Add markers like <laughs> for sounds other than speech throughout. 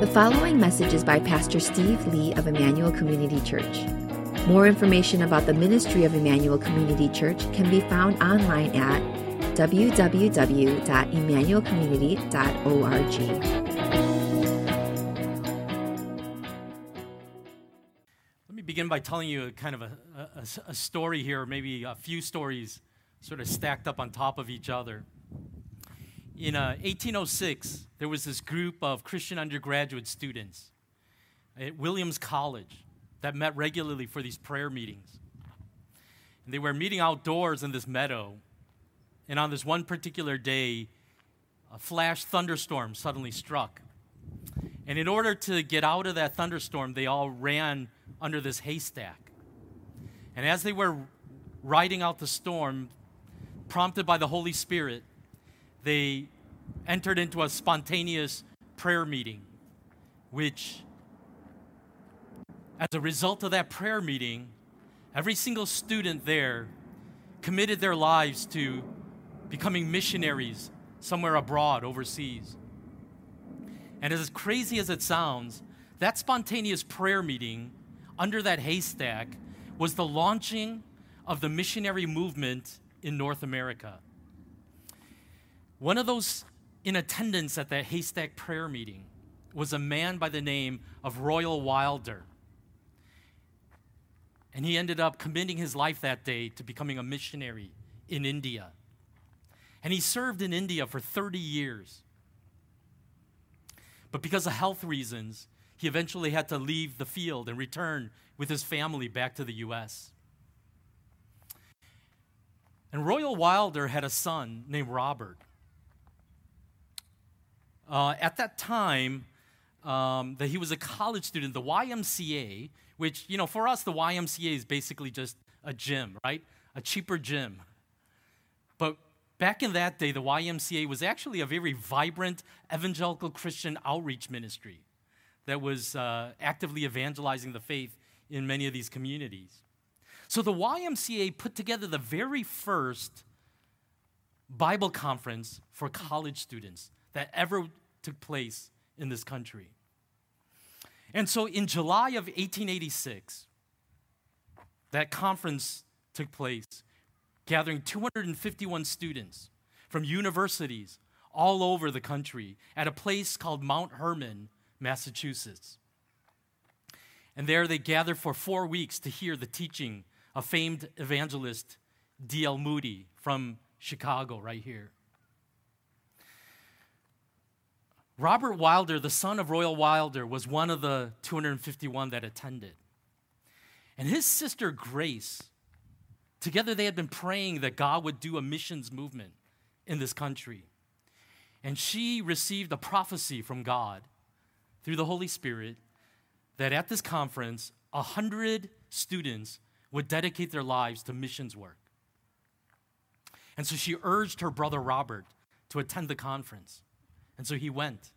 The following message is by Pastor Steve Lee of Emmanuel Community Church. More information about the ministry of Emmanuel Community Church can be found online at www.emmanuelcommunity.org. Let me begin by telling you a kind of a, a, a story here, maybe a few stories sort of stacked up on top of each other. In uh, 1806, there was this group of Christian undergraduate students at Williams College that met regularly for these prayer meetings. And they were meeting outdoors in this meadow. And on this one particular day, a flash thunderstorm suddenly struck. And in order to get out of that thunderstorm, they all ran under this haystack. And as they were riding out the storm, prompted by the Holy Spirit, they entered into a spontaneous prayer meeting, which, as a result of that prayer meeting, every single student there committed their lives to becoming missionaries somewhere abroad, overseas. And as crazy as it sounds, that spontaneous prayer meeting under that haystack was the launching of the missionary movement in North America. One of those in attendance at that haystack prayer meeting was a man by the name of Royal Wilder. And he ended up committing his life that day to becoming a missionary in India. And he served in India for 30 years. But because of health reasons, he eventually had to leave the field and return with his family back to the U.S. And Royal Wilder had a son named Robert. Uh, at that time, um, that he was a college student, the YMCA, which, you know, for us, the YMCA is basically just a gym, right? A cheaper gym. But back in that day, the YMCA was actually a very vibrant evangelical Christian outreach ministry that was uh, actively evangelizing the faith in many of these communities. So the YMCA put together the very first Bible conference for college students that ever took place in this country. And so in July of 1886, that conference took place, gathering 251 students from universities all over the country at a place called Mount Hermon, Massachusetts. And there they gathered for four weeks to hear the teaching of famed evangelist D.L. Moody from Chicago, right here. Robert Wilder, the son of Royal Wilder, was one of the 251 that attended. And his sister Grace, together they had been praying that God would do a missions movement in this country. And she received a prophecy from God through the Holy Spirit that at this conference, a hundred students would dedicate their lives to missions work. And so she urged her brother Robert to attend the conference. And so he went.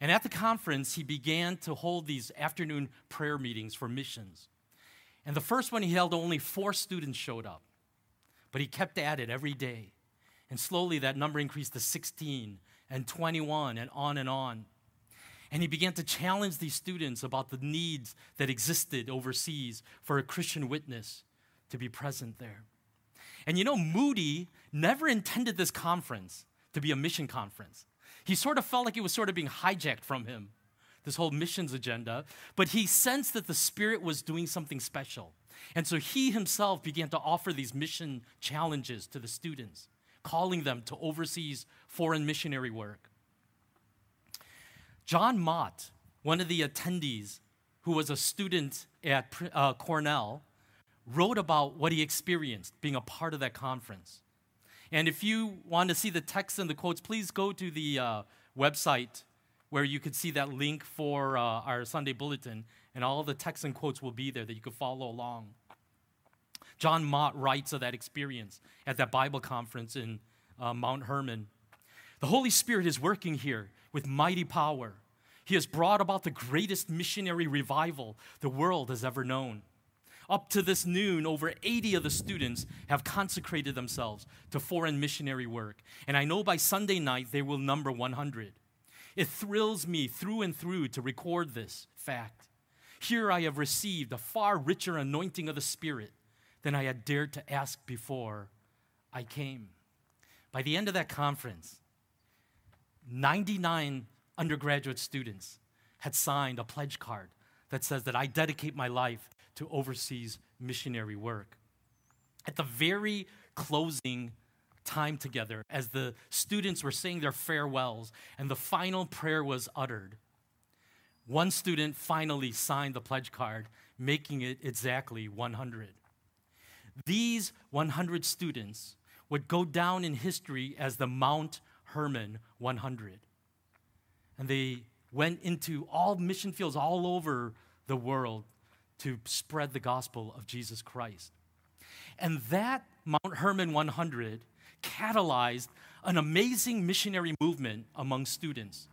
And at the conference, he began to hold these afternoon prayer meetings for missions. And the first one he held, only four students showed up. But he kept at it every day. And slowly that number increased to 16 and 21 and on and on. And he began to challenge these students about the needs that existed overseas for a Christian witness to be present there. And you know, Moody never intended this conference to be a mission conference. He sort of felt like it was sort of being hijacked from him, this whole missions agenda, but he sensed that the Spirit was doing something special. And so he himself began to offer these mission challenges to the students, calling them to overseas foreign missionary work. John Mott, one of the attendees who was a student at uh, Cornell, wrote about what he experienced being a part of that conference. And if you want to see the text and the quotes, please go to the uh, website where you could see that link for uh, our Sunday bulletin, and all the texts and quotes will be there that you could follow along. John Mott writes of that experience at that Bible conference in uh, Mount Hermon. The Holy Spirit is working here with mighty power. He has brought about the greatest missionary revival the world has ever known. Up to this noon, over 80 of the students have consecrated themselves to foreign missionary work. And I know by Sunday night they will number 100. It thrills me through and through to record this fact. Here I have received a far richer anointing of the Spirit than I had dared to ask before I came. By the end of that conference, 99 undergraduate students had signed a pledge card that says that I dedicate my life to overseas missionary work. At the very closing time together, as the students were saying their farewells and the final prayer was uttered, one student finally signed the pledge card, making it exactly 100. These 100 students would go down in history as the Mount Hermon 100. And they went into all mission fields all over the world to spread the gospel of Jesus Christ. And that Mount Hermon 100 catalyzed an amazing missionary movement among students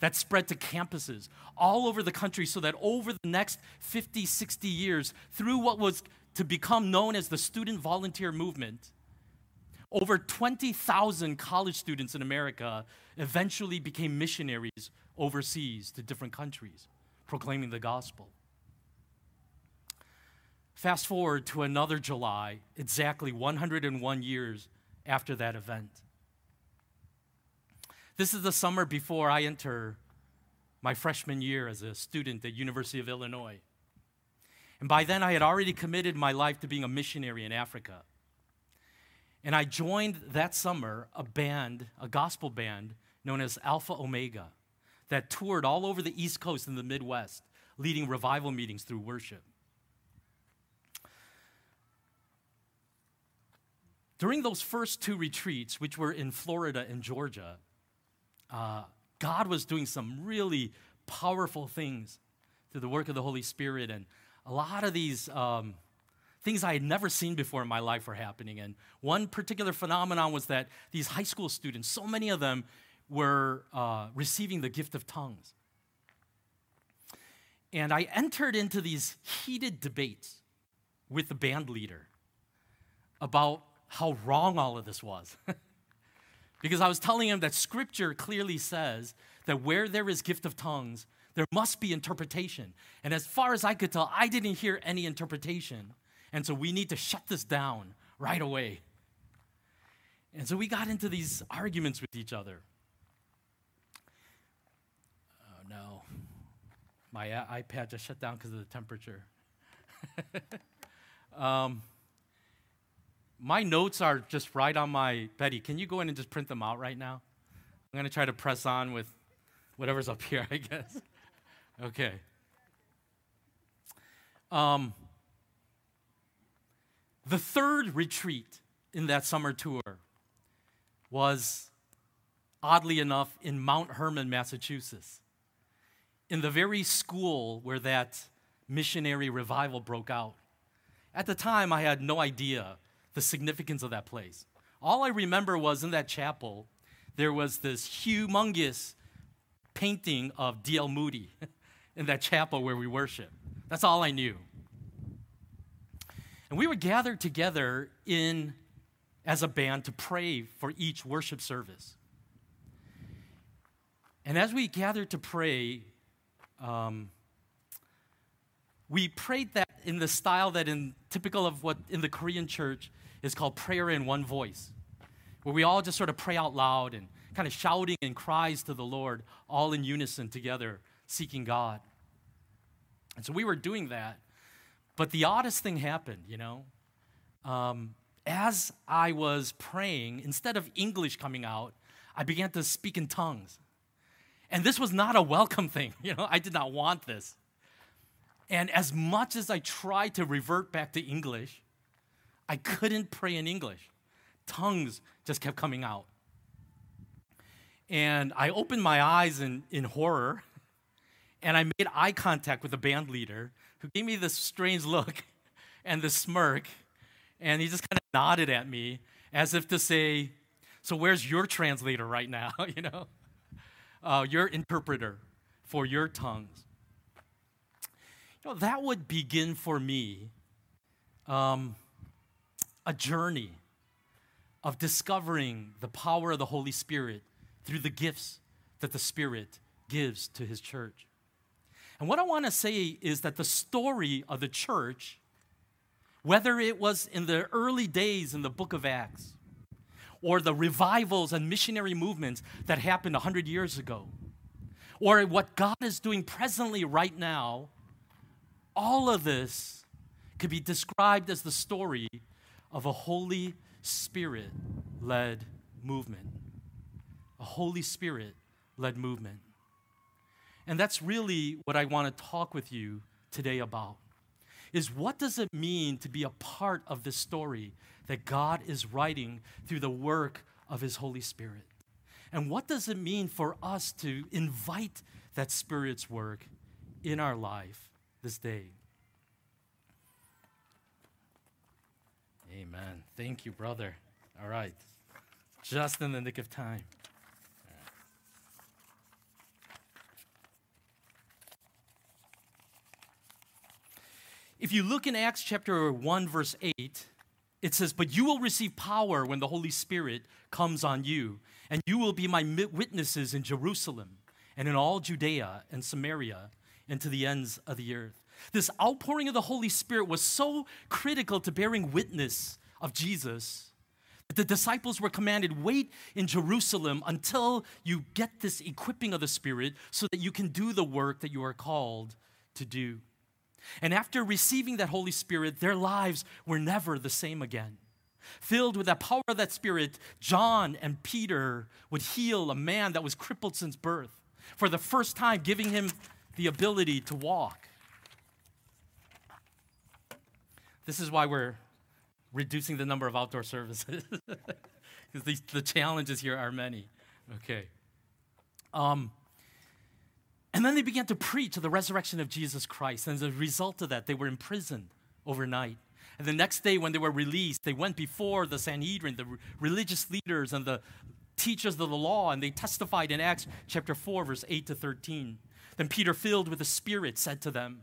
that spread to campuses all over the country so that over the next 50, 60 years, through what was to become known as the student volunteer movement, over 20,000 college students in America eventually became missionaries overseas to different countries, proclaiming the gospel. Fast forward to another July, exactly 101 years after that event. This is the summer before I enter my freshman year as a student at University of Illinois. And by then I had already committed my life to being a missionary in Africa. And I joined that summer a band, a gospel band known as Alpha Omega, that toured all over the East Coast and the Midwest, leading revival meetings through worship. During those first two retreats, which were in Florida and Georgia, uh, God was doing some really powerful things through the work of the Holy Spirit. And a lot of these um, things I had never seen before in my life were happening. And one particular phenomenon was that these high school students, so many of them, were uh, receiving the gift of tongues. And I entered into these heated debates with the band leader about how wrong all of this was. <laughs> because I was telling him that scripture clearly says that where there is gift of tongues, there must be interpretation. And as far as I could tell, I didn't hear any interpretation. And so we need to shut this down right away. And so we got into these arguments with each other. Oh no. My iPad just shut down because of the temperature. <laughs> um, my notes are just right on my Betty. Can you go in and just print them out right now? I'm going to try to press on with whatever's up <laughs> here, I guess. Okay. Um, the third retreat in that summer tour was, oddly enough, in Mount Hermon, Massachusetts, in the very school where that missionary revival broke out. At the time, I had no idea the significance of that place. All I remember was in that chapel, there was this humongous painting of D.L. Moody <laughs> in that chapel where we worship. That's all I knew. And we would gather together in as a band to pray for each worship service. And as we gathered to pray, um, we prayed that in the style that in typical of what in the Korean church is called prayer in one voice, where we all just sort of pray out loud and kind of shouting and cries to the Lord, all in unison together, seeking God. And so we were doing that. But the oddest thing happened, you know. Um, as I was praying, instead of English coming out, I began to speak in tongues. And this was not a welcome thing, <laughs> you know, I did not want this. And as much as I tried to revert back to English, I couldn't pray in English. Tongues just kept coming out. And I opened my eyes in, in horror, and I made eye contact with the band leader, who gave me this strange look <laughs> and this smirk, and he just kind of nodded at me as if to say, So, where's your translator right now? <laughs> you know, uh, your interpreter for your tongues. You know, that would begin for me um, a journey of discovering the power of the Holy Spirit through the gifts that the Spirit gives to His church. And what I want to say is that the story of the church, whether it was in the early days in the book of Acts, or the revivals and missionary movements that happened 100 years ago, or what God is doing presently right now, all of this could be described as the story of a Holy Spirit led movement. A Holy Spirit led movement. And that's really what I want to talk with you today about. Is what does it mean to be a part of this story that God is writing through the work of his Holy Spirit? And what does it mean for us to invite that Spirit's work in our life this day? Amen. Thank you, brother. All right. Just in the nick of time. If you look in Acts chapter 1, verse 8, it says, But you will receive power when the Holy Spirit comes on you, and you will be my witnesses in Jerusalem and in all Judea and Samaria and to the ends of the earth. This outpouring of the Holy Spirit was so critical to bearing witness of Jesus that the disciples were commanded wait in Jerusalem until you get this equipping of the Spirit so that you can do the work that you are called to do. And after receiving that Holy Spirit, their lives were never the same again. Filled with that power of that Spirit, John and Peter would heal a man that was crippled since birth for the first time, giving him the ability to walk. This is why we're reducing the number of outdoor services, <laughs> because the challenges here are many. Okay. Um, and then they began to preach of the resurrection of Jesus Christ. And as a result of that, they were imprisoned overnight. And the next day, when they were released, they went before the Sanhedrin, the religious leaders, and the teachers of the law, and they testified in Acts chapter 4, verse 8 to 13. Then Peter, filled with the Spirit, said to them,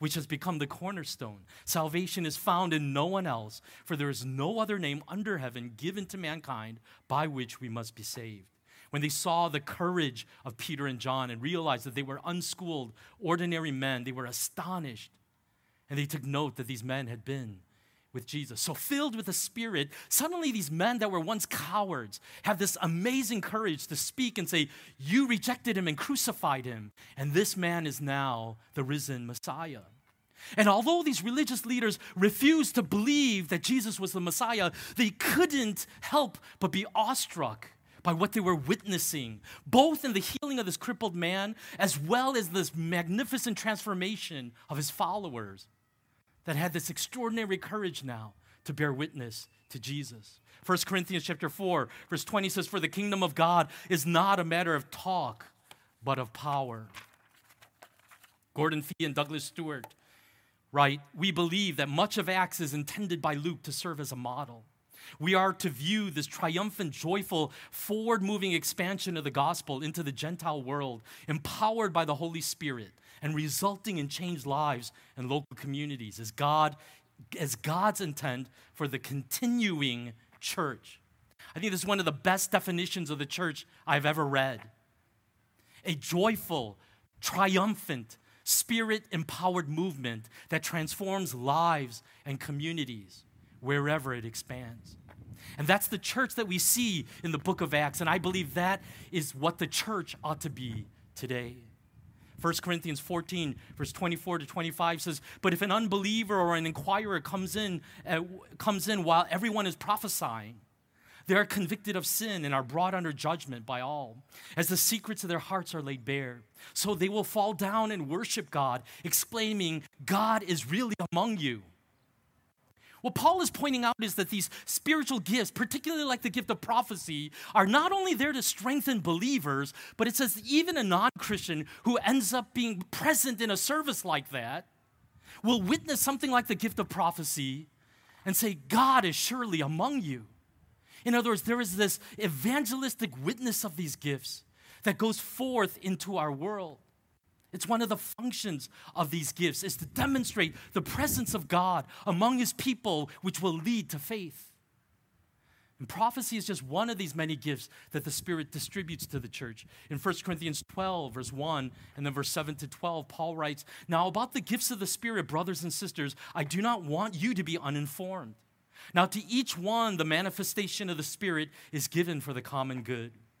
which has become the cornerstone. Salvation is found in no one else, for there is no other name under heaven given to mankind by which we must be saved when they saw the courage of Peter and John and realized that they were unschooled, ordinary men, they were astonished. And they took note that these men had been with Jesus. So, filled with the Spirit, suddenly these men that were once cowards have this amazing courage to speak and say, You rejected him and crucified him. And this man is now the risen Messiah. And although these religious leaders refused to believe that Jesus was the Messiah, they couldn't help but be awestruck by what they were witnessing, both in the healing of this crippled man as well as this magnificent transformation of his followers that had this extraordinary courage now to bear witness to Jesus. 1 Corinthians chapter 4 verse 20 says for the kingdom of God is not a matter of talk but of power. Gordon Fee and Douglas Stuart write, "We believe that much of Acts is intended by Luke to serve as a model. We are to view this triumphant, joyful, forward moving expansion of the gospel into the Gentile world, empowered by the Holy Spirit and resulting in changed lives and local communities as God as God's intent for the continuing church. I think this is one of the best definitions of the church I've ever read. A joyful, triumphant, spirit empowered movement that transforms lives and communities wherever it expands. And that's the church that we see in the book of Acts. And I believe that is what the church ought to be today. 1 Corinthians 14, verse 24 to 25 says, But if an unbeliever or an inquirer comes in, uh, comes in while everyone is prophesying, they are convicted of sin and are brought under judgment by all, as the secrets of their hearts are laid bare. So they will fall down and worship God, exclaiming, God is really among you. What Paul is pointing out is that these spiritual gifts, particularly like the gift of prophecy, are not only there to strengthen believers, but it says even a non Christian who ends up being present in a service like that, will witness something like the gift of prophecy and say, God is surely among you. In other words, there is this evangelistic witness of these gifts that goes forth into our world. It's one of the functions of these gifts is to demonstrate the presence of God among his people which will lead to faith. And prophecy is just one of these many gifts that the Spirit distributes to the church. In 1 Corinthians 12, verse 1, and then verse 7 to 12, Paul writes Now, about the gifts of the Spirit, brothers and sisters, I do not want you to be uninformed. Now, to each one, the manifestation of the Spirit is given for the common good.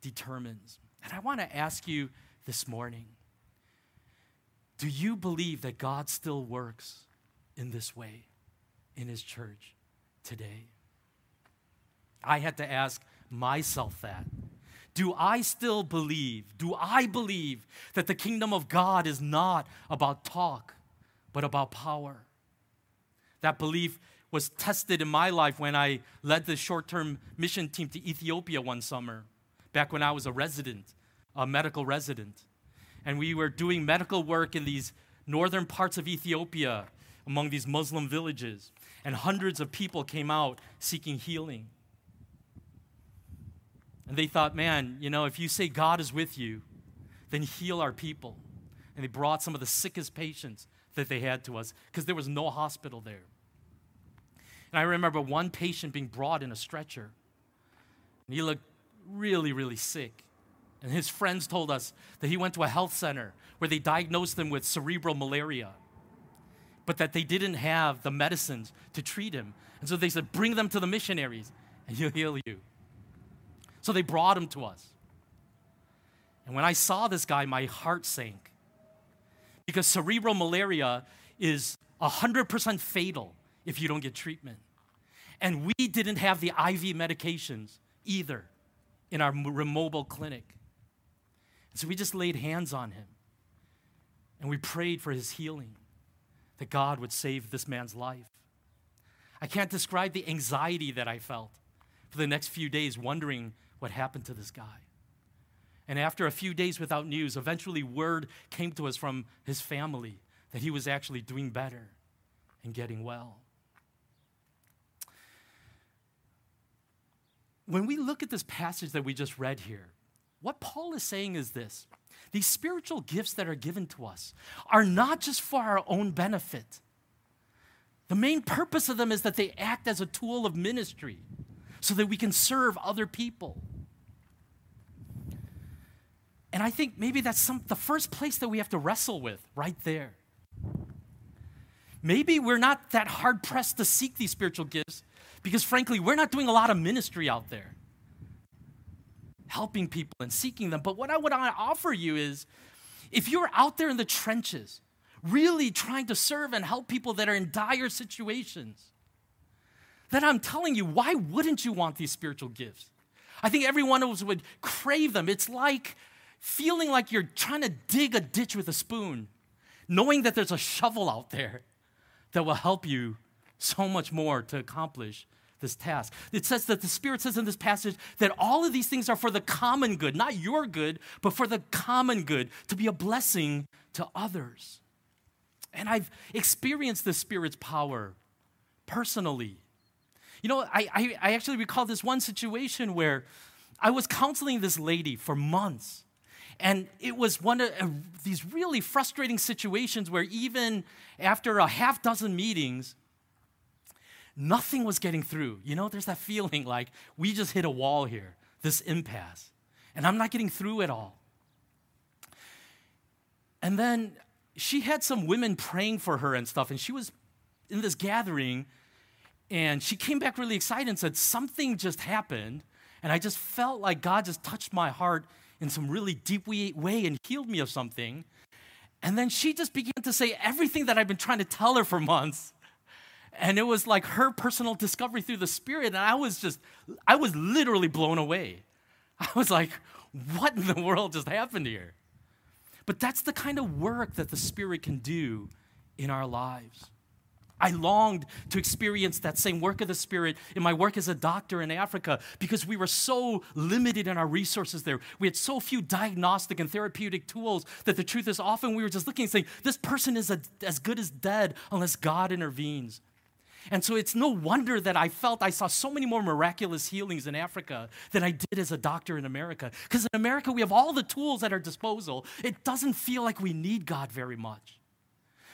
determines. And I want to ask you this morning do you believe that God still works in this way in His church today? I had to ask myself that. Do I still believe, do I believe that the kingdom of God is not about talk, but about power? That belief was tested in my life when I led the short term mission team to Ethiopia one summer, back when I was a resident, a medical resident. And we were doing medical work in these northern parts of Ethiopia among these Muslim villages. And hundreds of people came out seeking healing. And they thought, man, you know, if you say God is with you, then heal our people. And they brought some of the sickest patients that they had to us because there was no hospital there. And I remember one patient being brought in a stretcher. And he looked really, really sick. And his friends told us that he went to a health center where they diagnosed him with cerebral malaria, but that they didn't have the medicines to treat him. And so they said, Bring them to the missionaries and he'll heal you. So they brought him to us. And when I saw this guy, my heart sank. Because cerebral malaria is 100% fatal if you don't get treatment. And we didn't have the IV medications either in our mobile clinic. So we just laid hands on him and we prayed for his healing, that God would save this man's life. I can't describe the anxiety that I felt for the next few days, wondering what happened to this guy. And after a few days without news, eventually word came to us from his family that he was actually doing better and getting well. When we look at this passage that we just read here, what Paul is saying is this these spiritual gifts that are given to us are not just for our own benefit. The main purpose of them is that they act as a tool of ministry so that we can serve other people. And I think maybe that's some, the first place that we have to wrestle with right there. Maybe we're not that hard pressed to seek these spiritual gifts because, frankly, we're not doing a lot of ministry out there, helping people and seeking them. But what I would offer you is if you're out there in the trenches, really trying to serve and help people that are in dire situations, then I'm telling you, why wouldn't you want these spiritual gifts? I think every one of us would crave them. It's like feeling like you're trying to dig a ditch with a spoon, knowing that there's a shovel out there that will help you so much more to accomplish this task. It says that the Spirit says in this passage that all of these things are for the common good, not your good, but for the common good, to be a blessing to others. And I've experienced the Spirit's power personally. You know, I, I, I actually recall this one situation where I was counseling this lady for months. And it was one of these really frustrating situations where even after a half dozen meetings, nothing was getting through. You know, there's that feeling like we just hit a wall here, this impasse, and I'm not getting through at all. And then she had some women praying for her and stuff, and she was in this gathering, and she came back really excited and said, Something just happened. And I just felt like God just touched my heart in some really deep way and healed me of something. And then she just began to say everything that I've been trying to tell her for months. And it was like her personal discovery through the Spirit. And I was just, I was literally blown away. <laughs> I was like, what in the world just happened here? But that's the kind of work that the Spirit can do in our lives. I longed to experience that same work of the Spirit in my work as a doctor in Africa because we were so limited in our resources there. We had so few diagnostic and therapeutic tools that the truth is often we were just looking and saying, this person is a, as good as dead unless God intervenes. And so it's no wonder that I felt I saw so many more miraculous healings in Africa than I did as a doctor in America. Because in America, we have all the tools at our disposal. It doesn't feel like we need God very much.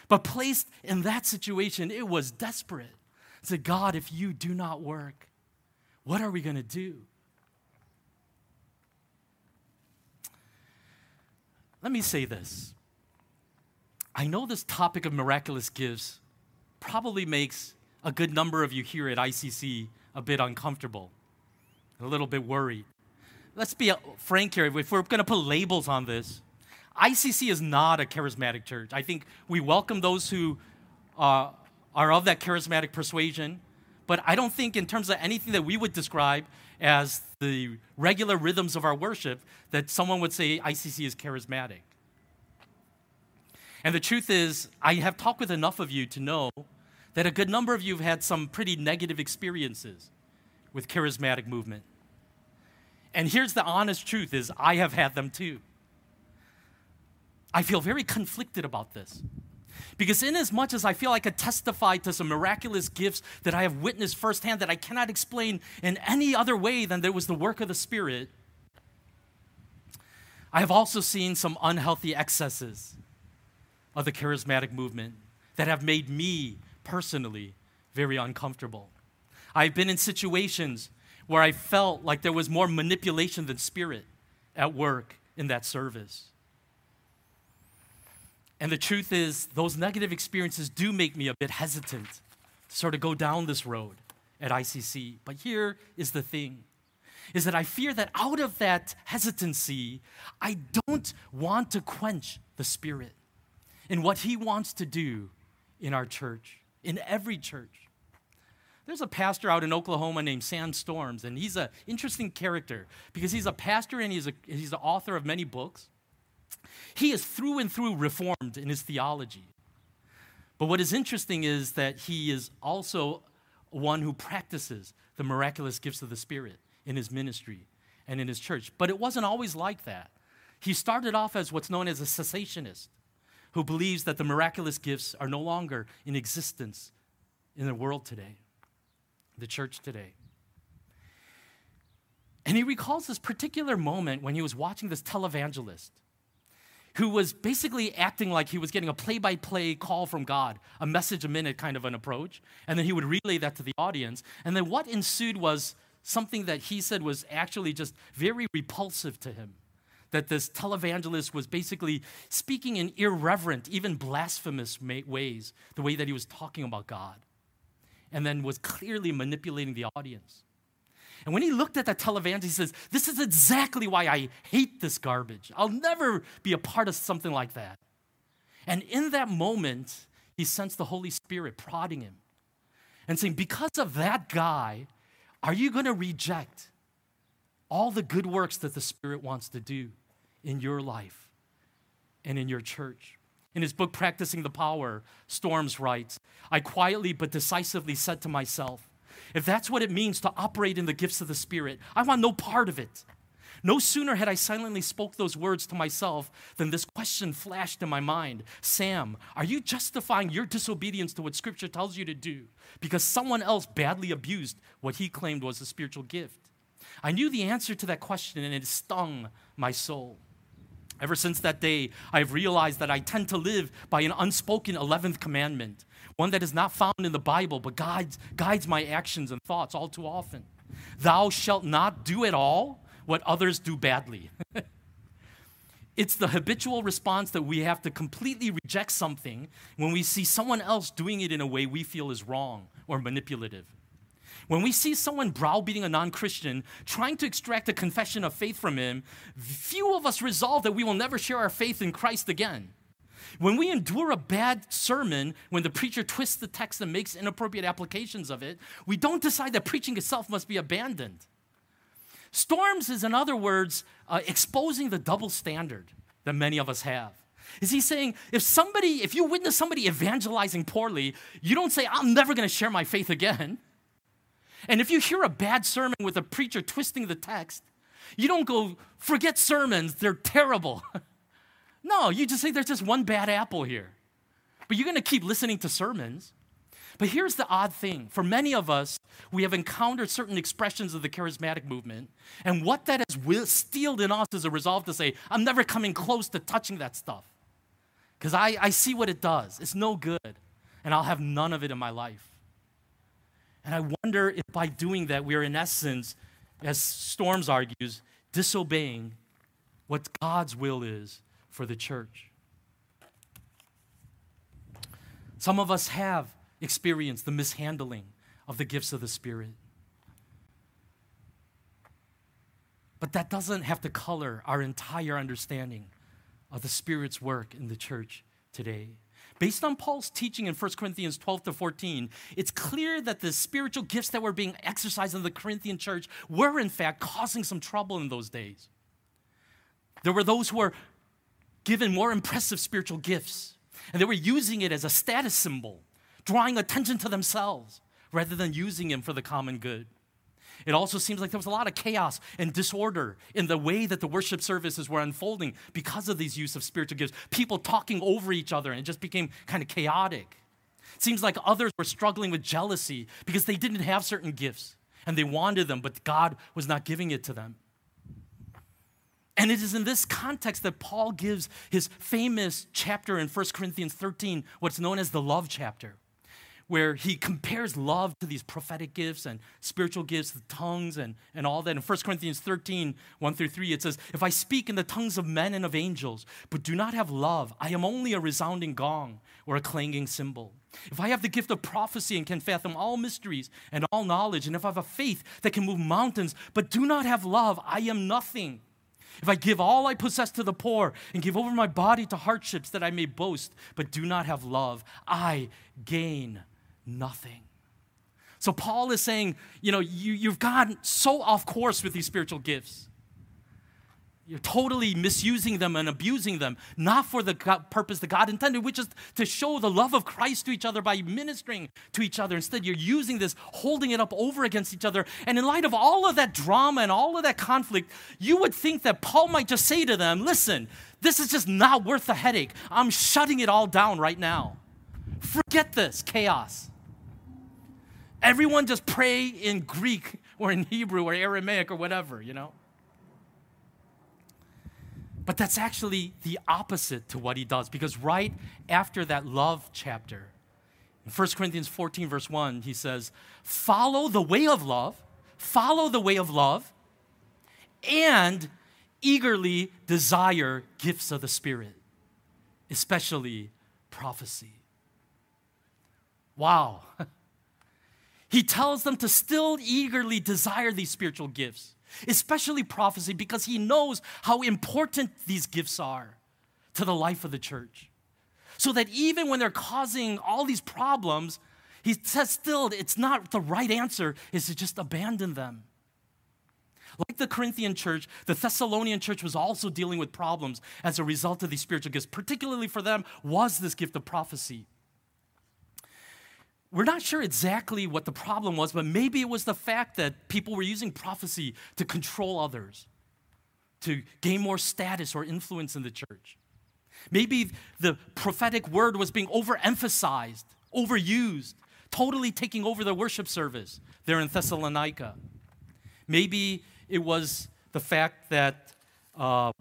But placed in that situation, it was desperate. I said, God, if you do not work, what are we going to do? Let me say this. I know this topic of miraculous gifts probably makes a good number of you here at ICC a bit uncomfortable, a little bit worried. Let's be frank here. If we're going to put labels on this, ICC is not a charismatic church. I think we welcome those who uh, are of that charismatic persuasion, but I don't think, in terms of anything that we would describe as the regular rhythms of our worship, that someone would say ICC is charismatic. And the truth is, I have talked with enough of you to know that a good number of you have had some pretty negative experiences with charismatic movement. And here's the honest truth is I have had them too. I feel very conflicted about this. Because, in as much as I feel I could testify to some miraculous gifts that I have witnessed firsthand that I cannot explain in any other way than that it was the work of the Spirit, I have also seen some unhealthy excesses of the charismatic movement that have made me personally very uncomfortable. I've been in situations where I felt like there was more manipulation than spirit at work in that service. And the truth is, those negative experiences do make me a bit hesitant to sort of go down this road at ICC. But here is the thing is that I fear that out of that hesitancy, I don't want to quench the Spirit in what He wants to do in our church, in every church. There's a pastor out in Oklahoma named Sam Storms, and he's an interesting character because he's a pastor and he's, a, he's the author of many books. He is through and through reformed in his theology. But what is interesting is that he is also one who practices the miraculous gifts of the Spirit in his ministry and in his church. But it wasn't always like that. He started off as what's known as a cessationist who believes that the miraculous gifts are no longer in existence in the world today, the church today. And he recalls this particular moment when he was watching this televangelist who was basically acting like he was getting a play by play call from God, a message a minute kind of an approach. And then he would relay that to the audience. And then what ensued was something that he said was actually just very repulsive to him. That this televangelist was basically speaking in irreverent, even blasphemous ways, the way that he was talking about God, and then was clearly manipulating the audience. And when he looked at that televangelist, he says, This is exactly why I hate this garbage. I'll never be a part of something like that. And in that moment, he sensed the Holy Spirit prodding him and saying, Because of that guy, are you going to reject all the good works that the Spirit wants to do in your life and in your church? In his book, Practicing the Power, Storms writes, I quietly but decisively said to myself, if that's what it means to operate in the gifts of the Spirit, I want no part of it. No sooner had I silently spoke those words to myself than this question flashed in my mind Sam, are you justifying your disobedience to what Scripture tells you to do because someone else badly abused what he claimed was a spiritual gift? I knew the answer to that question and it stung my soul. Ever since that day, I've realized that I tend to live by an unspoken 11th commandment one that is not found in the Bible, but guides, guides my actions and thoughts all too often. Thou shalt not do at all what others do badly. <laughs> it's the habitual response that we have to completely reject something when we see someone else doing it in a way we feel is wrong or manipulative. When we see someone browbeating a non Christian, trying to extract a confession of faith from him, few of us resolve that we will never share our faith in Christ again. When we endure a bad sermon, when the preacher twists the text and makes inappropriate applications of it, we don't decide that preaching itself must be abandoned. Storms is, in other words, uh, exposing the double standard that many of us have. Is he saying if somebody, if you witness somebody evangelizing poorly, you don't say, I'm never going to share my faith again. And if you hear a bad sermon with a preacher twisting the text, you don't go, forget sermons, they're terrible. <laughs> no, you just say there's just one bad apple here. But you're going to keep listening to sermons. But here's the odd thing for many of us, we have encountered certain expressions of the charismatic movement, and what that has steeled in us is a resolve to say, I'm never coming close to touching that stuff. Because I, I see what it does. It's no good, and I'll have none of it in my life. And I wonder if by doing that, we are in essence, as Storms argues, disobeying what God's will is for the church. Some of us have experienced the mishandling of the gifts of the Spirit. But that doesn't have to color our entire understanding of the Spirit's work in the church today. Based on Paul's teaching in 1 Corinthians 12 to 14, it's clear that the spiritual gifts that were being exercised in the Corinthian church were, in fact, causing some trouble in those days. There were those who were given more impressive spiritual gifts, and they were using it as a status symbol drawing attention to themselves rather than using Him for the common good. It also seems like there was a lot of chaos and disorder in the way that the worship services were unfolding because of these use of spiritual gifts. People talking over each other and it just became kind of chaotic. It seems like others were struggling with jealousy because they didn't have certain gifts and they wanted them, but God was not giving it to them. And it is in this context that Paul gives his famous chapter in 1 Corinthians 13, what's known as the love chapter where he compares love to these prophetic gifts and spiritual gifts, the tongues and, and all that. In 1 Corinthians 13, 1 through 3, it says, If I speak in the tongues of men and of angels, but do not have love, I am only a resounding gong or a clanging cymbal. If I have the gift of prophecy and can fathom all mysteries and all knowledge, and if I have a faith that can move mountains, but do not have love, I am nothing. If I give all I possess to the poor and give over my body to hardships that I may boast, but do not have love, I gain nothing. So Paul is saying, you know, you, you've gone so off course with these spiritual gifts. You're totally misusing them and abusing them, not for the God, purpose that God intended, which is to show the love of Christ to each other by ministering to each other. Instead, you're using this, holding it up over against each other. And in light of all of that drama and all of that conflict, you would think that Paul might just say to them, listen, this is just not worth the headache. I'm shutting it all down right now. Forget this chaos. Everyone just pray in Greek or in Hebrew or Aramaic or whatever, you know? But that's actually the opposite to what he does because right after that love chapter, in 1 Corinthians 14, verse 1, he says, Follow the way of love, follow the way of love, and eagerly desire gifts of the Spirit, especially prophecy. Wow. <laughs> He tells them to still eagerly desire these spiritual gifts, especially prophecy, because he knows how important these gifts are to the life of the church. So that even when they're causing all these problems, he says still it's not the right answer is to just abandon them. Like the Corinthian church, the Thessalonian church was also dealing with problems as a result of these spiritual gifts. Particularly for them was this gift of prophecy we're not sure exactly what the problem was, but maybe it was the fact that people were using prophecy to control others, to gain more status or influence in the church. Maybe the prophetic word was being overemphasized, overused, totally taking over the worship service there in Thessalonica. Maybe it was the fact that uh,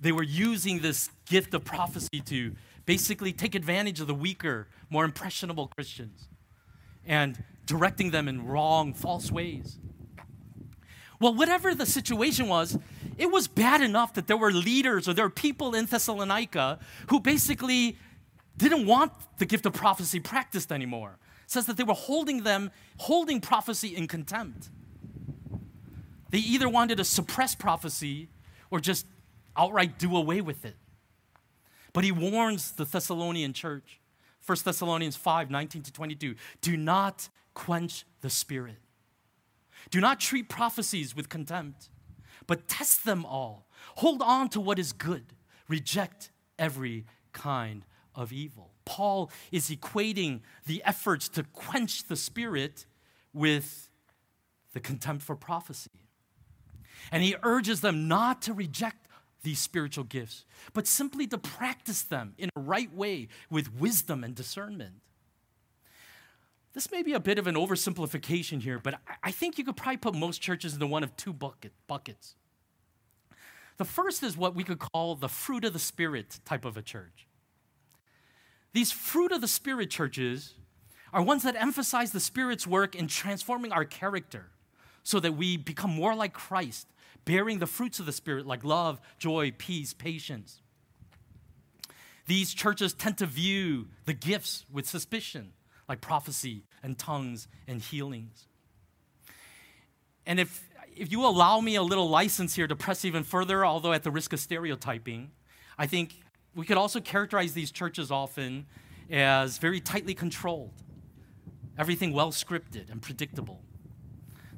they were using this gift of prophecy to basically take advantage of the weaker, more impressionable Christians and directing them in wrong, false ways. Well, whatever the situation was, it was bad enough that there were leaders or there were people in Thessalonica who basically didn't want the gift of prophecy practiced anymore. It says that they were holding them, holding prophecy in contempt. They either wanted to suppress prophecy or just outright do away with it. But he warns the Thessalonian church, 1 Thessalonians 5 19 to 22, do not quench the spirit. Do not treat prophecies with contempt, but test them all. Hold on to what is good, reject every kind of evil. Paul is equating the efforts to quench the spirit with the contempt for prophecy. And he urges them not to reject these spiritual gifts, but simply to practice them in a right way with wisdom and discernment. This may be a bit of an oversimplification here, but I think you could probably put most churches into one of two bucket, buckets. The first is what we could call the fruit of the Spirit type of a church. These fruit of the Spirit churches are ones that emphasize the Spirit's work in transforming our character so that we become more like Christ, bearing the fruits of the Spirit like love, joy, peace, patience. These churches tend to view the gifts with suspicion, like prophecy and tongues and healings. And if, if you allow me a little license here to press even further, although at the risk of stereotyping, I think we could also characterize these churches often as very tightly controlled, everything well scripted and predictable.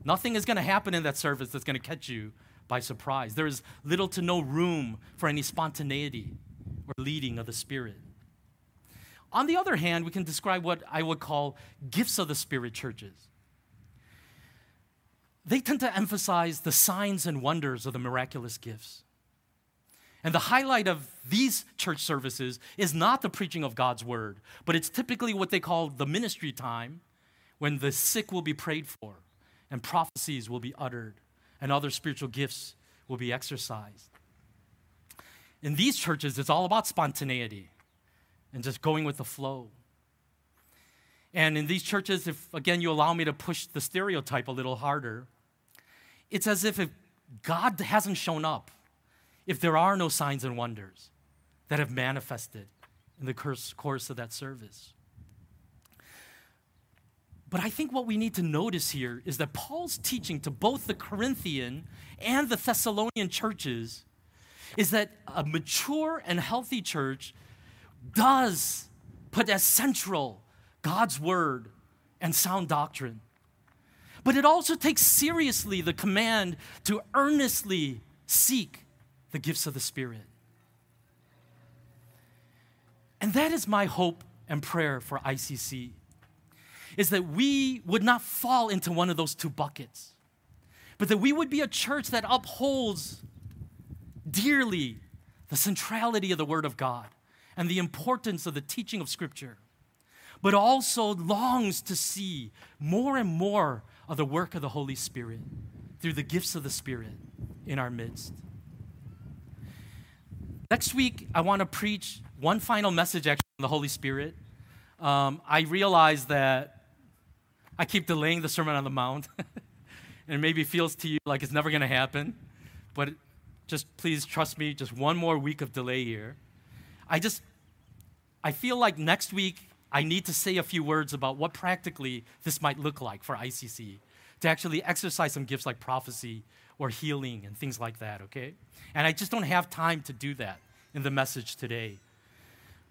Nothing is going to happen in that service that's going to catch you by surprise. There is little to no room for any spontaneity or leading of the Spirit. On the other hand, we can describe what I would call gifts of the Spirit churches. They tend to emphasize the signs and wonders of the miraculous gifts. And the highlight of these church services is not the preaching of God's word, but it's typically what they call the ministry time when the sick will be prayed for and prophecies will be uttered and other spiritual gifts will be exercised. In these churches, it's all about spontaneity and just going with the flow. And in these churches, if again you allow me to push the stereotype a little harder, it's as if, if God hasn't shown up if there are no signs and wonders that have manifested in the course of that service. But I think what we need to notice here is that Paul's teaching to both the Corinthian and the Thessalonian churches is that a mature and healthy church does put as central God's word and sound doctrine. But it also takes seriously the command to earnestly seek the gifts of the Spirit. And that is my hope and prayer for ICC is that we would not fall into one of those two buckets, but that we would be a church that upholds dearly the centrality of the Word of God and the importance of the teaching of Scripture, but also longs to see more and more of the work of the Holy Spirit through the gifts of the Spirit in our midst. Next week, I want to preach one final message actually on the Holy Spirit. Um, I realize that I keep delaying the Sermon on the Mount, <laughs> and maybe feels to you like it's never going to happen. But just please trust me, just one more week of delay here. I just, I feel like next week I need to say a few words about what practically this might look like for ICC to actually exercise some gifts like prophecy or healing and things like that, okay? And I just don't have time to do that in the message today.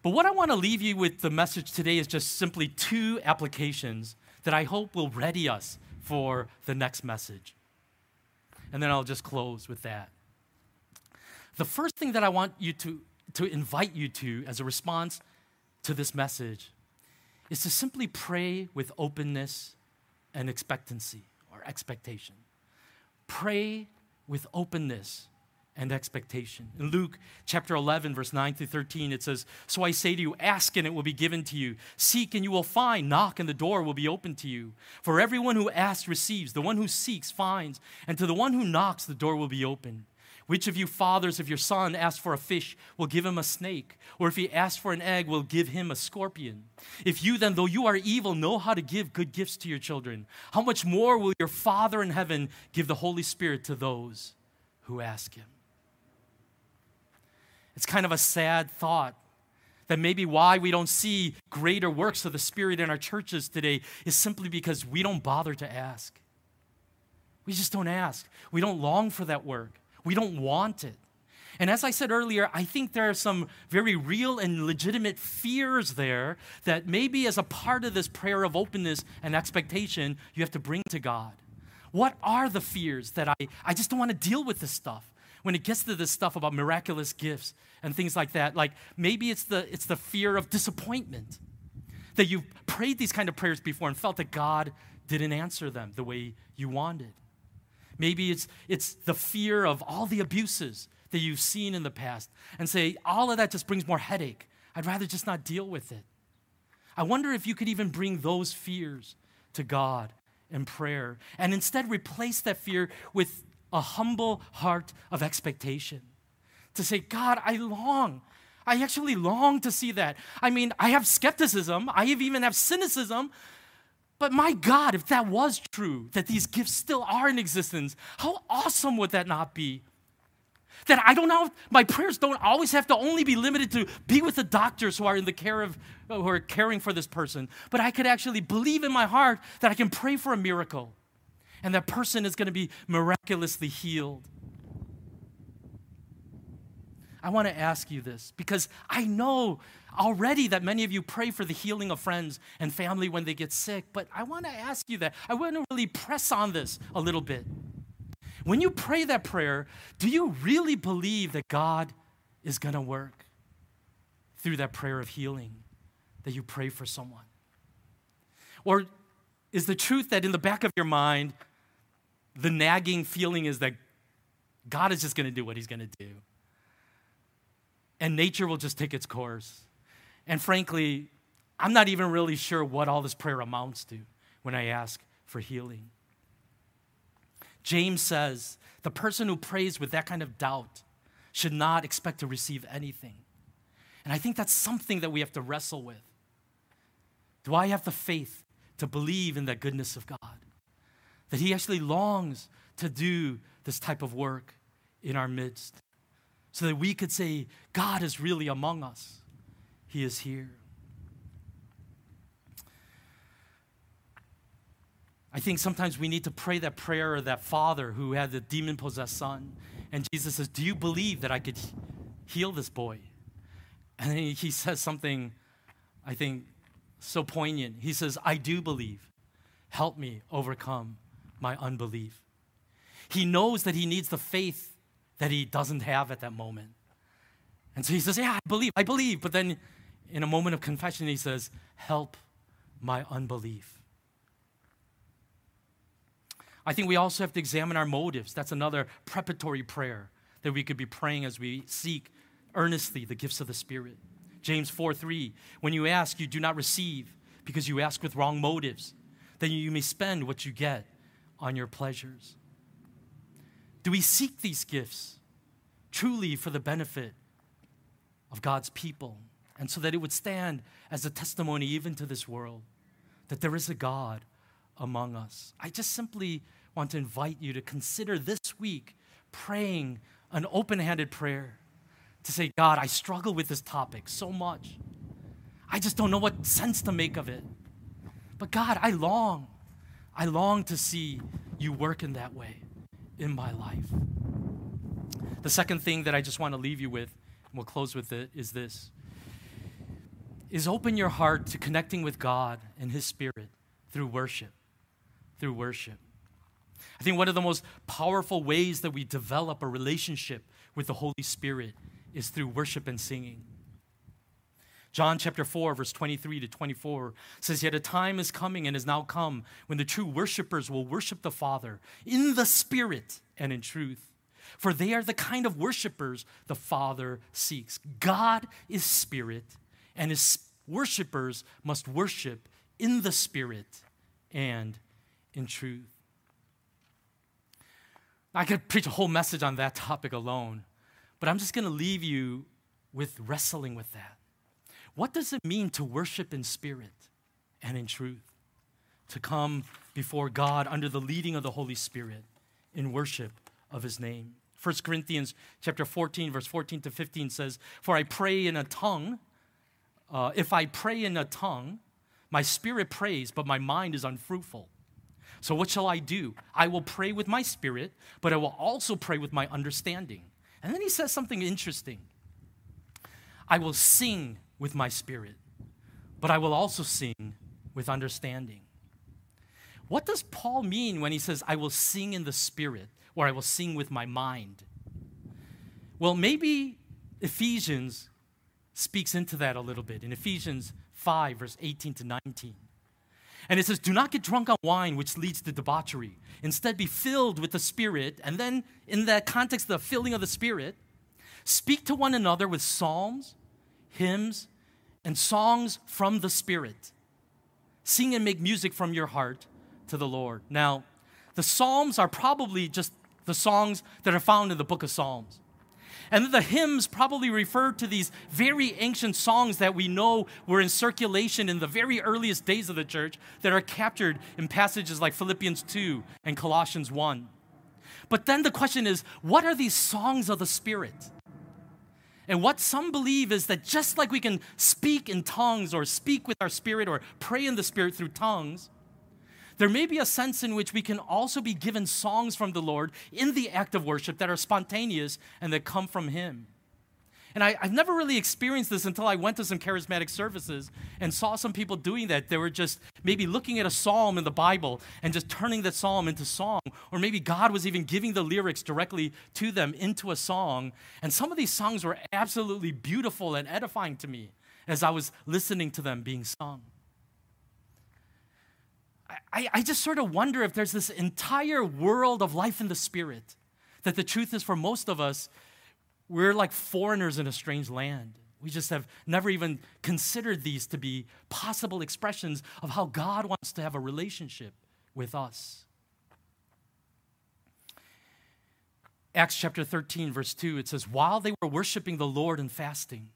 But what I want to leave you with the message today is just simply two applications that I hope will ready us for the next message. And then I'll just close with that. The first thing that I want you to, to invite you to as a response to this message is to simply pray with openness and expectancy or expectation. Pray with openness and expectation. In Luke chapter 11, verse 9 through 13, it says, So I say to you, ask and it will be given to you. Seek and you will find. Knock and the door will be opened to you. For everyone who asks receives. The one who seeks finds. And to the one who knocks, the door will be opened. Which of you fathers, if your son asks for a fish, will give him a snake? Or if he asks for an egg, will give him a scorpion? If you then, though you are evil, know how to give good gifts to your children, how much more will your Father in heaven give the Holy Spirit to those who ask him? It's kind of a sad thought that maybe why we don't see greater works of the Spirit in our churches today is simply because we don't bother to ask. We just don't ask. We don't long for that work. We don't want it. And as I said earlier, I think there are some very real and legitimate fears there that maybe as a part of this prayer of openness and expectation, you have to bring to God. What are the fears that I, I just don't want to deal with this stuff? When it gets to this stuff about miraculous gifts and things like that, like maybe it's the, it's the fear of disappointment. That you've prayed these kind of prayers before and felt that God didn't answer them the way you wanted. Maybe it's, it's the fear of all the abuses that you've seen in the past and say, all of that just brings more headache. I'd rather just not deal with it. I wonder if you could even bring those fears to God in prayer and instead replace that fear with a humble heart of expectation. To say, God, I long. I actually long to see that. I mean, I have skepticism, I even have cynicism, but my God, if that was true, that these gifts still are in existence, how awesome would that not be? That I don't know, my prayers don't always have to only be limited to be with the doctors who are in the care of, who are caring for this person, but I could actually believe in my heart that I can pray for a miracle and that person is going to be miraculously healed. I want to ask you this because I know already that many of you pray for the healing of friends and family when they get sick, but I want to ask you that. I want to really press on this a little bit. When you pray that prayer, do you really believe that God is going to work through that prayer of healing that you pray for someone? Or is the truth that in the back of your mind, the nagging feeling is that God is just going to do what he's going to do? And nature will just take its course. And frankly, I'm not even really sure what all this prayer amounts to when I ask for healing. James says the person who prays with that kind of doubt should not expect to receive anything. And I think that's something that we have to wrestle with. Do I have the faith to believe in the goodness of God? That He actually longs to do this type of work in our midst so that we could say, God is really among us, He is here. I think sometimes we need to pray that prayer of that father who had the demon possessed son. And Jesus says, Do you believe that I could heal this boy? And he says something, I think, so poignant. He says, I do believe. Help me overcome my unbelief. He knows that he needs the faith that he doesn't have at that moment. And so he says, Yeah, I believe, I believe. But then in a moment of confession, he says, Help my unbelief. I think we also have to examine our motives. That's another preparatory prayer that we could be praying as we seek earnestly the gifts of the Spirit. James 4 3, when you ask, you do not receive because you ask with wrong motives. Then you may spend what you get on your pleasures. Do we seek these gifts truly for the benefit of God's people and so that it would stand as a testimony even to this world that there is a God among us. I just simply want to invite you to consider this week praying an open handed prayer to say, God, I struggle with this topic so much. I just don't know what sense to make of it. But God, I long, I long to see you work in that way in my life. The second thing that I just want to leave you with, and we'll close with it, is this is open your heart to connecting with God and His Spirit through worship through worship. I think one of the most powerful ways that we develop a relationship with the Holy Spirit is through worship and singing. John chapter 4, verse 23 to 24 says, Yet a time is coming and has now come when the true worshipers will worship the Father in the Spirit and in truth. For they are the kind of worshipers the Father seeks. God is Spirit, and his worshipers must worship in the Spirit and in truth. I could preach a whole message on that topic alone, but I'm just going to leave you with wrestling with that. What does it mean to worship in spirit and in truth? To come before God under the leading of the Holy Spirit in worship of his name. 1 Corinthians chapter 14 verse 14 to 15 says, "For I pray in a tongue, uh, if I pray in a tongue, my spirit prays, but my mind is unfruitful." So, what shall I do? I will pray with my spirit, but I will also pray with my understanding. And then he says something interesting I will sing with my spirit, but I will also sing with understanding. What does Paul mean when he says, I will sing in the spirit, or I will sing with my mind? Well, maybe Ephesians speaks into that a little bit in Ephesians 5, verse 18 to 19. And it says, Do not get drunk on wine, which leads to debauchery. Instead, be filled with the Spirit. And then, in that context, the filling of the Spirit, speak to one another with psalms, hymns, and songs from the Spirit. Sing and make music from your heart to the Lord. Now, the Psalms are probably just the songs that are found in the book of Psalms. And the hymns probably refer to these very ancient songs that we know were in circulation in the very earliest days of the church that are captured in passages like Philippians 2 and Colossians 1. But then the question is what are these songs of the Spirit? And what some believe is that just like we can speak in tongues or speak with our spirit or pray in the spirit through tongues, there may be a sense in which we can also be given songs from the Lord in the act of worship that are spontaneous and that come from Him. And I, have never really experienced this until I went to some charismatic services and saw some people doing that. They were just maybe looking at a psalm in the Bible and just turning that psalm into song. Or maybe God was even giving the lyrics directly to them into a song. And some of these songs were absolutely beautiful and edifying to me as I was listening to them being sung. I, I just sort of wonder if there's this entire world of life in the Spirit that the truth is for most of us, we're like foreigners in a strange land. We just have never even considered these to be possible expressions of how God wants to have a relationship with us. Acts chapter 13, verse 2, it says, While they were worshiping the Lord and fasting,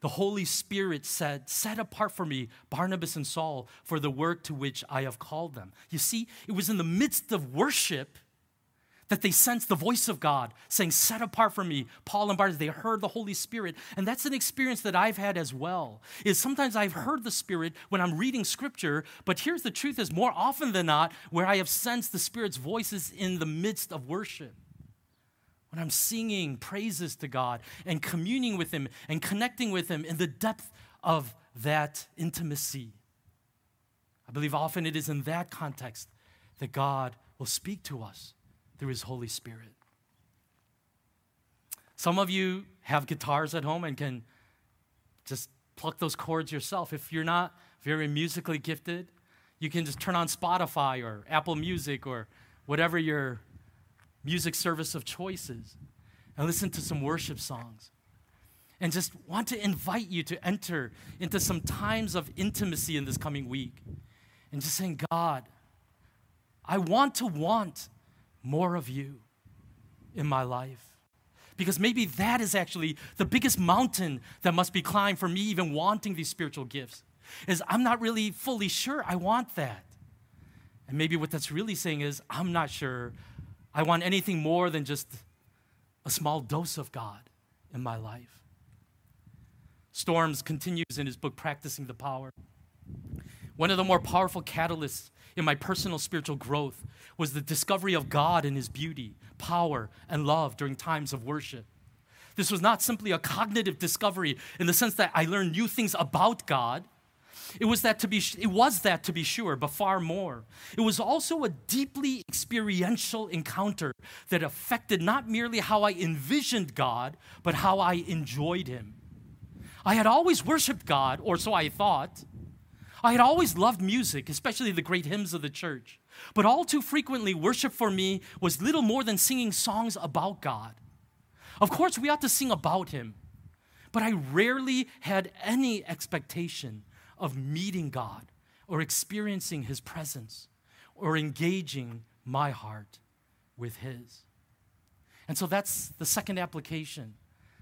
the Holy Spirit said, Set apart for me Barnabas and Saul for the work to which I have called them. You see, it was in the midst of worship that they sensed the voice of God saying, Set apart for me Paul and Barnabas. They heard the Holy Spirit. And that's an experience that I've had as well. Is sometimes I've heard the Spirit when I'm reading scripture, but here's the truth is more often than not, where I have sensed the Spirit's voices in the midst of worship when I'm singing praises to God and communing with Him and connecting with Him in the depth of that intimacy. I believe often it is in that context that God will speak to us through His Holy Spirit. Some of you have guitars at home and can just pluck those chords yourself. If you're not very musically gifted, you can just turn on Spotify or Apple Music or whatever your music service of choices and listen to some worship songs. And just want to invite you to enter into some times of intimacy in this coming week. And just saying, God, I want to want more of you in my life. Because maybe that is actually the biggest mountain that must be climbed for me, even wanting these spiritual gifts. Is I'm not really fully sure I want that. And maybe what that's really saying is, I'm not sure I want anything more than just a small dose of God in my life. Storms continues in his book, Practicing the Power. One of the more powerful catalysts in my personal spiritual growth was the discovery of God and his beauty, power, and love during times of worship. This was not simply a cognitive discovery in the sense that I learned new things about God, it was that to be it was that to be sure, but far more. It was also a deeply experiential encounter that affected not merely how I envisioned God, but how I enjoyed him. I had always worshiped God, or so I thought. I had always loved music, especially the great hymns of the church. But all too frequently, worship for me was little more than singing songs about God. Of course, we ought to sing about Him, but I rarely had any expectation of meeting God or experiencing His presence or engaging my heart with His. And so that's the second application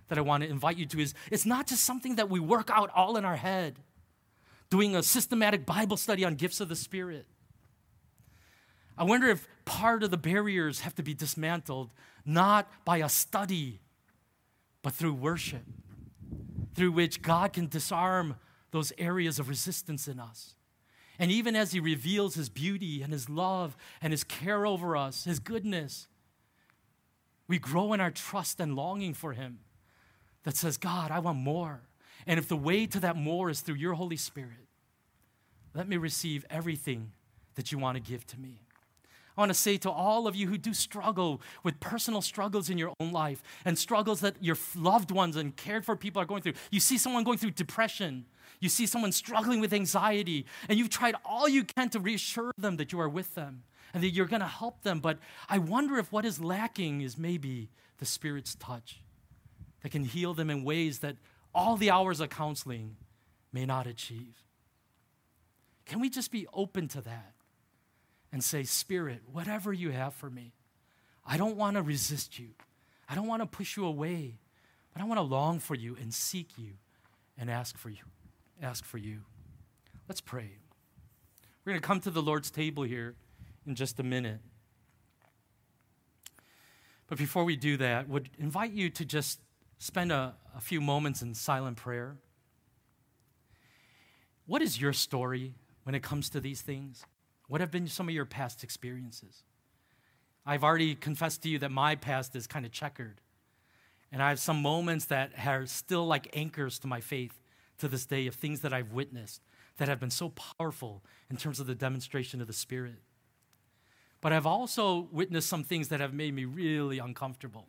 that I want to invite you to is it's not just something that we work out all in our head, doing a systematic Bible study on gifts of the Spirit. I wonder if part of the barriers have to be dismantled not by a study, but through worship, through which God can disarm those areas of resistance in us. And even as He reveals His beauty and His love and His care over us, His goodness, We grow in our trust and longing for Him that says, God, I want more. And if the way to that more is through your Holy Spirit, let me receive everything that you want to give to me. I want to say to all of you who do struggle with personal struggles in your own life and struggles that your loved ones and cared for people are going through. You see someone going through depression, you see someone struggling with anxiety, and you've tried all you can to reassure them that you are with them and that you're going to help them. But I wonder if what is lacking is maybe the Spirit's touch that can heal them in ways that all the hours of counseling may not achieve. Can we just be open to that and say, Spirit, whatever you have for me, I don't want to resist you. I don't want to push you away, but I want to long for you and seek you and ask for you. Ask for you. Let's pray. We're going to come to the Lord's table here in just a minute. But before we do that, would invite you to just spend a, a few moments in silent prayer. What is your story when it comes to these things? What have been some of your past experiences? I've already confessed to you that my past is kind of checkered. And I have some moments that are still like anchors to my faith to this day of things that I've witnessed that have been so powerful in terms of the demonstration of the Spirit. But I've also witnessed some things that have made me really uncomfortable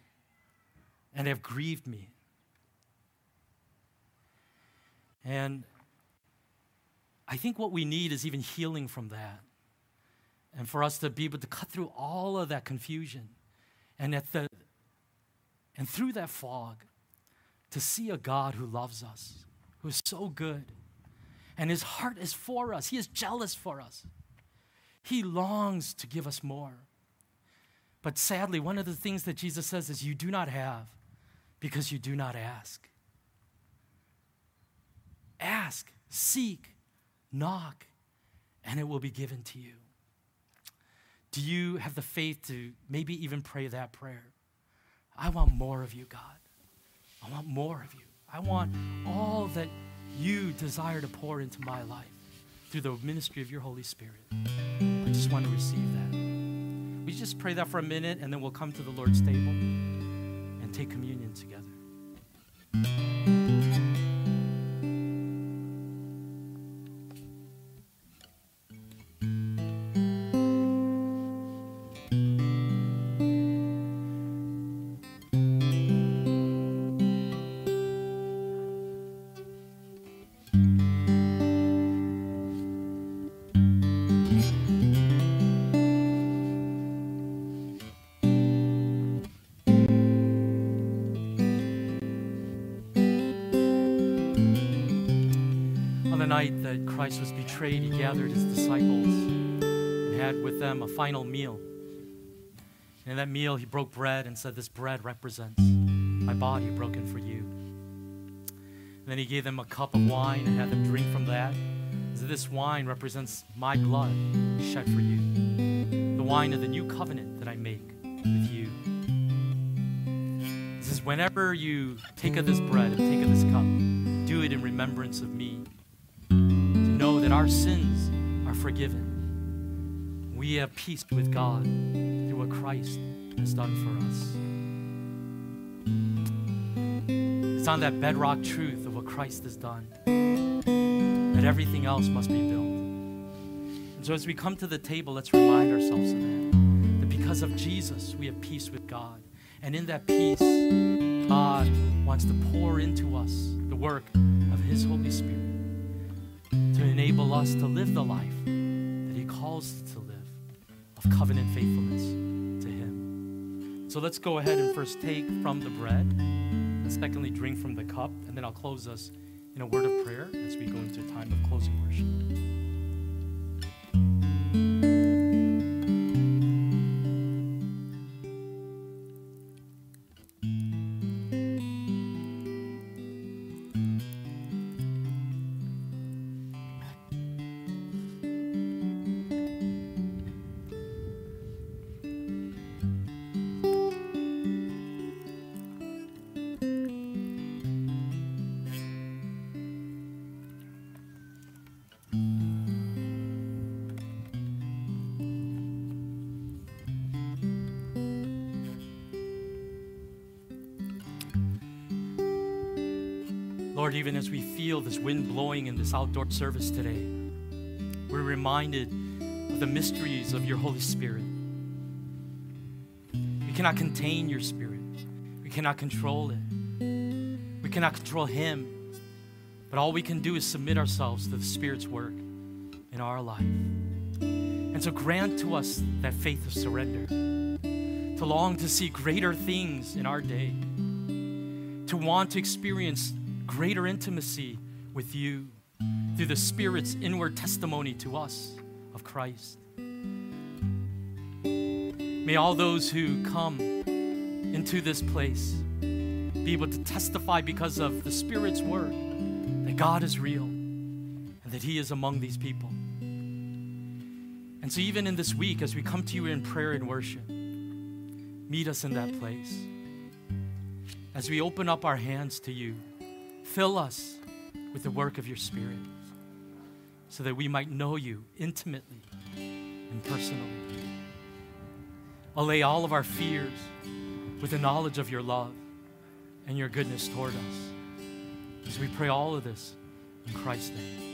and have grieved me. And I think what we need is even healing from that. And for us to be able to cut through all of that confusion and at the and through that fog to see a God who loves us, who is so good. And his heart is for us. He is jealous for us. He longs to give us more. But sadly, one of the things that Jesus says is, You do not have because you do not ask. Ask, seek, knock, and it will be given to you. Do you have the faith to maybe even pray that prayer? I want more of you, God. I want more of you. I want all that you desire to pour into my life through the ministry of your Holy Spirit. I just want to receive that. We just pray that for a minute and then we'll come to the Lord's table and take communion together. Betrayed, he gathered his disciples and had with them a final meal. And in that meal, he broke bread and said, This bread represents my body broken for you. And then he gave them a cup of wine and had them drink from that. This wine represents my blood shed for you, the wine of the new covenant that I make with you. This is whenever you take of this bread and take of this cup, do it in remembrance of me that our sins are forgiven. We have peace with God through what Christ has done for us. It's on that bedrock truth of what Christ has done that everything else must be built. And so as we come to the table, let's remind ourselves of that. That because of Jesus, we have peace with God. And in that peace, God wants to pour into us the work of His Holy Spirit enable us to live the life that He calls us to live of covenant faithfulness to Him. So let's go ahead and first take from the bread, and secondly, drink from the cup, and then I'll close us in a word of prayer as we go into a time of closing worship. This wind blowing in this outdoor service today, we're reminded of the mysteries of your Holy Spirit. We cannot contain your Spirit, we cannot control it, we cannot control Him. But all we can do is submit ourselves to the Spirit's work in our life. And so grant to us that faith of surrender, to long to see greater things in our day, to want to experience greater intimacy with you through the Spirit's inward testimony to us of Christ. May all those who come into this place be able to testify because of the Spirit's word that God is real and that He is among these people. And so, even in this week, as we come to you in prayer and worship, meet us in that place. As we open up our hands to you, fill us with the work of your Spirit so that we might know you intimately and personally. Allay all of our fears with the knowledge of your love and your goodness toward us. As we pray all of this in Christ's name.